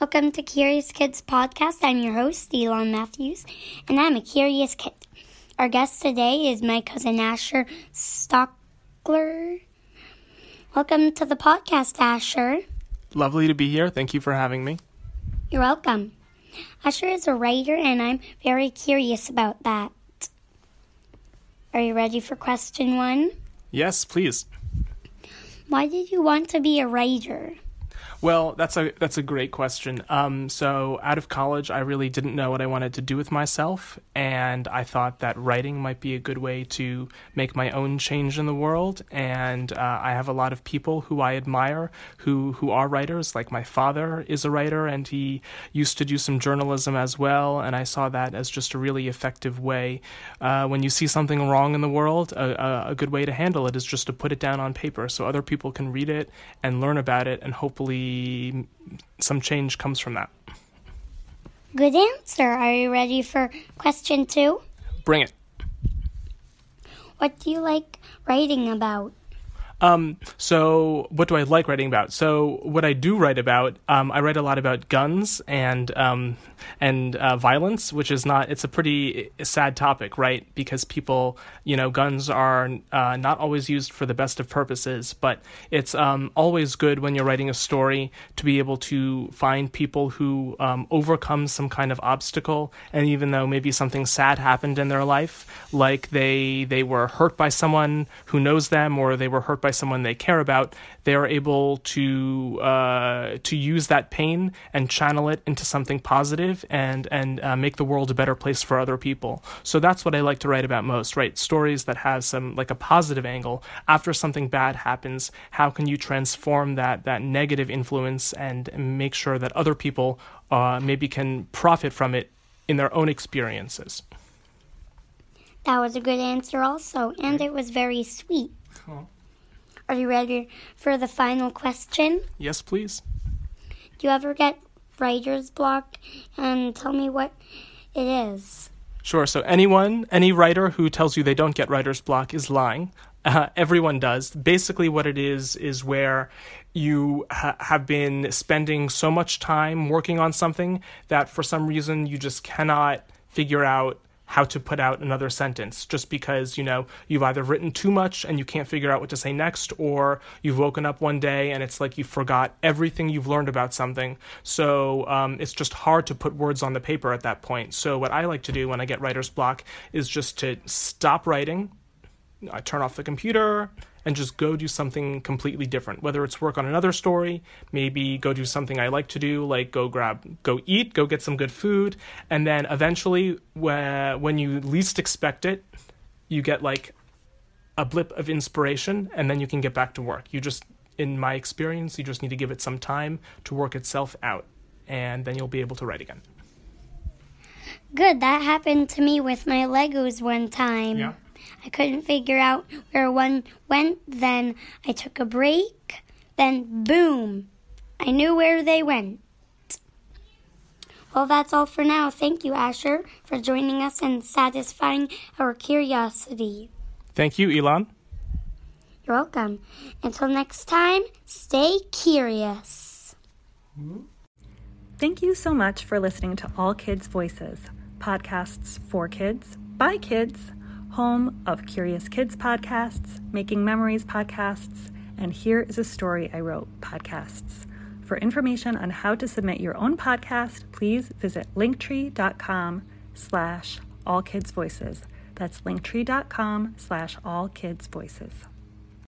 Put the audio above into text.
Welcome to Curious Kids Podcast. I'm your host, Elan Matthews, and I'm a curious kid. Our guest today is my cousin Asher Stockler. Welcome to the podcast, Asher. Lovely to be here. Thank you for having me. You're welcome. Asher is a writer, and I'm very curious about that. Are you ready for question one? Yes, please. Why did you want to be a writer? Well, that's a that's a great question. Um, so out of college, I really didn't know what I wanted to do with myself, and I thought that writing might be a good way to make my own change in the world. And uh, I have a lot of people who I admire who who are writers. Like my father is a writer, and he used to do some journalism as well. And I saw that as just a really effective way. Uh, when you see something wrong in the world, a, a good way to handle it is just to put it down on paper so other people can read it and learn about it, and hopefully some change comes from that. Good answer. Are you ready for question two? Bring it. What do you like writing about? Um, so what do I like writing about? So what I do write about, um, I write a lot about guns and um, and uh, violence, which is not. It's a pretty sad topic, right? Because people, you know, guns are uh, not always used for the best of purposes, but it's um, always good when you're writing a story to be able to find people who um, overcome some kind of obstacle, and even though maybe something sad happened in their life, like they they were hurt by someone who knows them, or they were hurt by someone they care about, they are able to uh, to use that pain and channel it into something positive and and uh, make the world a better place for other people. So that's what I like to write about most. Right, stories that have some like a positive angle after something bad happens. How can you transform that that negative influence and make sure that other people uh, maybe can profit from it in their own experiences? That was a good answer, also, and it was very sweet. Are you ready for the final question? Yes, please. Do you ever get writer's block? And tell me what it is. Sure. So anyone, any writer who tells you they don't get writer's block is lying. Uh, everyone does. Basically, what it is is where you ha- have been spending so much time working on something that for some reason you just cannot figure out how to put out another sentence just because you know you've either written too much and you can't figure out what to say next or you've woken up one day and it's like you forgot everything you've learned about something. So um, it's just hard to put words on the paper at that point. So what i like to do when i get writer's block is just to stop writing. I turn off the computer and just go do something completely different. Whether it's work on another story, maybe go do something I like to do, like go grab, go eat, go get some good food, and then eventually, when you least expect it, you get like a blip of inspiration, and then you can get back to work. You just, in my experience, you just need to give it some time to work itself out, and then you'll be able to write again. Good. That happened to me with my Legos one time. Yeah. I couldn't figure out where one went. Then I took a break. Then, boom, I knew where they went. Well, that's all for now. Thank you, Asher, for joining us and satisfying our curiosity. Thank you, Elan. You're welcome. Until next time, stay curious. Thank you so much for listening to All Kids Voices, podcasts for kids, by kids, home of Curious Kids podcasts, Making Memories podcasts, and Here is a Story I Wrote podcasts. For information on how to submit your own podcast, please visit linktree.com slash allkidsvoices. That's linktree.com slash allkidsvoices.